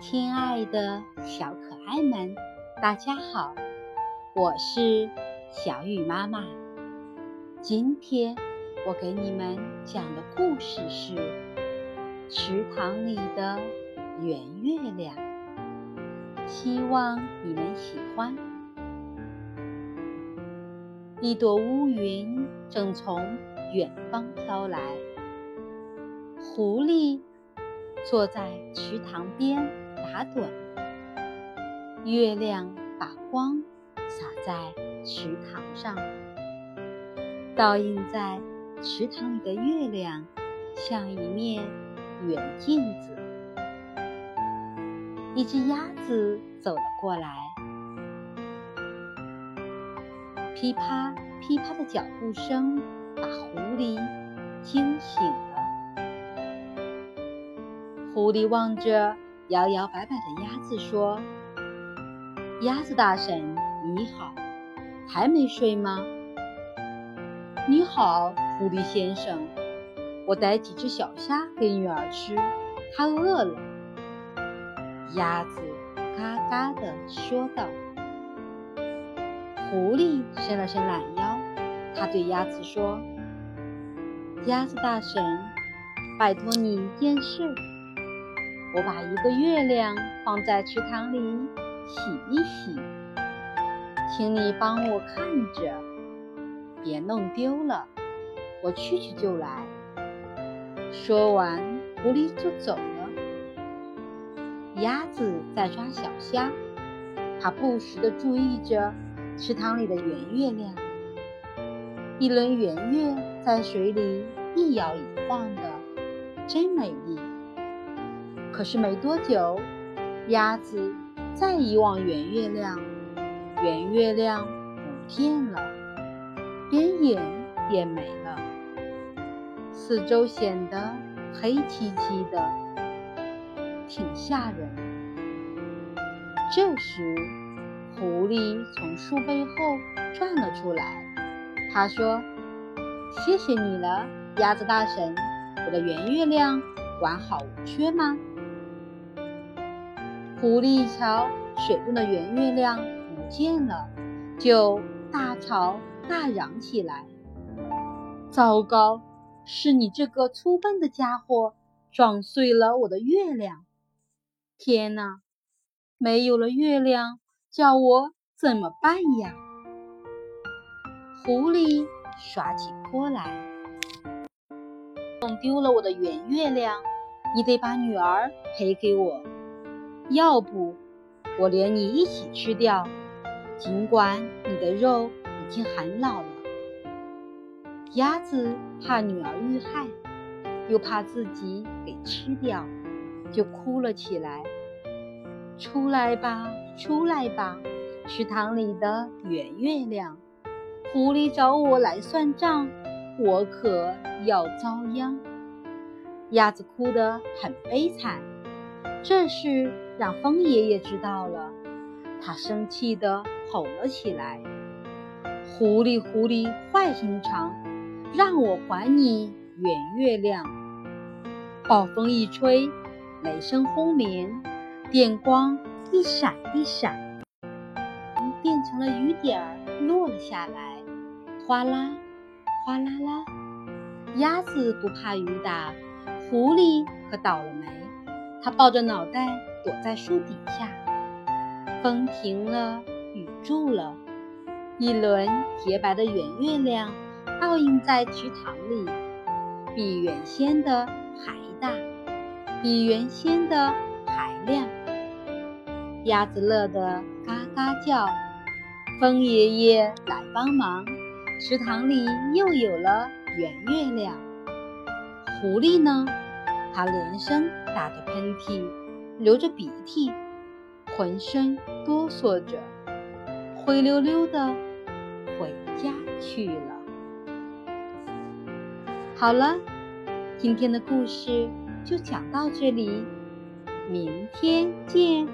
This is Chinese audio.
亲爱的小可爱们，大家好，我是小雨妈妈。今天我给你们讲的故事是《池塘里的圆月亮》，希望你们喜欢。一朵乌云正从远方飘来，狐狸坐在池塘边打盹，月亮把光洒在池塘上，倒映在池塘里的月亮像一面圆镜子。一只鸭子走了过来。噼啪噼啪的脚步声把狐狸惊醒了。狐狸望着摇摇摆摆的鸭子说：“鸭子大婶，你好，还没睡吗？”“你好，狐狸先生，我逮几只小虾给女儿吃，她饿了。”鸭子嘎嘎地说道。狐狸伸了伸懒腰，他对鸭子说：“鸭子大婶，拜托你一件事，我把一个月亮放在池塘里洗一洗，请你帮我看着，别弄丢了。我去去就来。”说完，狐狸就走了。鸭子在抓小虾，它不时地注意着。池塘里的圆月亮，一轮圆月在水里一摇一晃的，真美丽。可是没多久，鸭子再一望圆月亮，圆月亮不见了，连影也没了，四周显得黑漆漆的，挺吓人。这时，狐狸从树背后转了出来，他说：“谢谢你了，鸭子大婶，我的圆月亮完好无缺吗？”狐狸一瞧水中的圆月亮不见了，就大吵大嚷起来：“糟糕，是你这个粗笨的家伙撞碎了我的月亮！天哪，没有了月亮！”叫我怎么办呀？狐狸耍起泼来，弄丢了我的圆月亮，你得把女儿赔给我，要不我连你一起吃掉。尽管你的肉已经很老了。鸭子怕女儿遇害，又怕自己给吃掉，就哭了起来。出来吧！出来吧，池塘里的圆月亮，狐狸找我来算账，我可要遭殃。鸭子哭得很悲惨，这是让风爷爷知道了，他生气地吼了起来：“狐狸，狐狸，坏心肠，让我还你圆月亮！”暴风一吹，雷声轰鸣，电光。一闪一闪，变成了雨点儿落了下来，哗啦，哗啦啦。鸭子不怕雨打，狐狸可倒了霉，它抱着脑袋躲在树底下。风停了，雨住了，一轮洁白的圆月亮倒映在池塘里，比原先的还大，比原先的还亮。鸭子乐得嘎嘎叫，风爷爷来帮忙，池塘里又有了圆月亮。狐狸呢？它连声打着喷嚏，流着鼻涕，浑身哆嗦着，灰溜溜的回家去了。好了，今天的故事就讲到这里，明天见。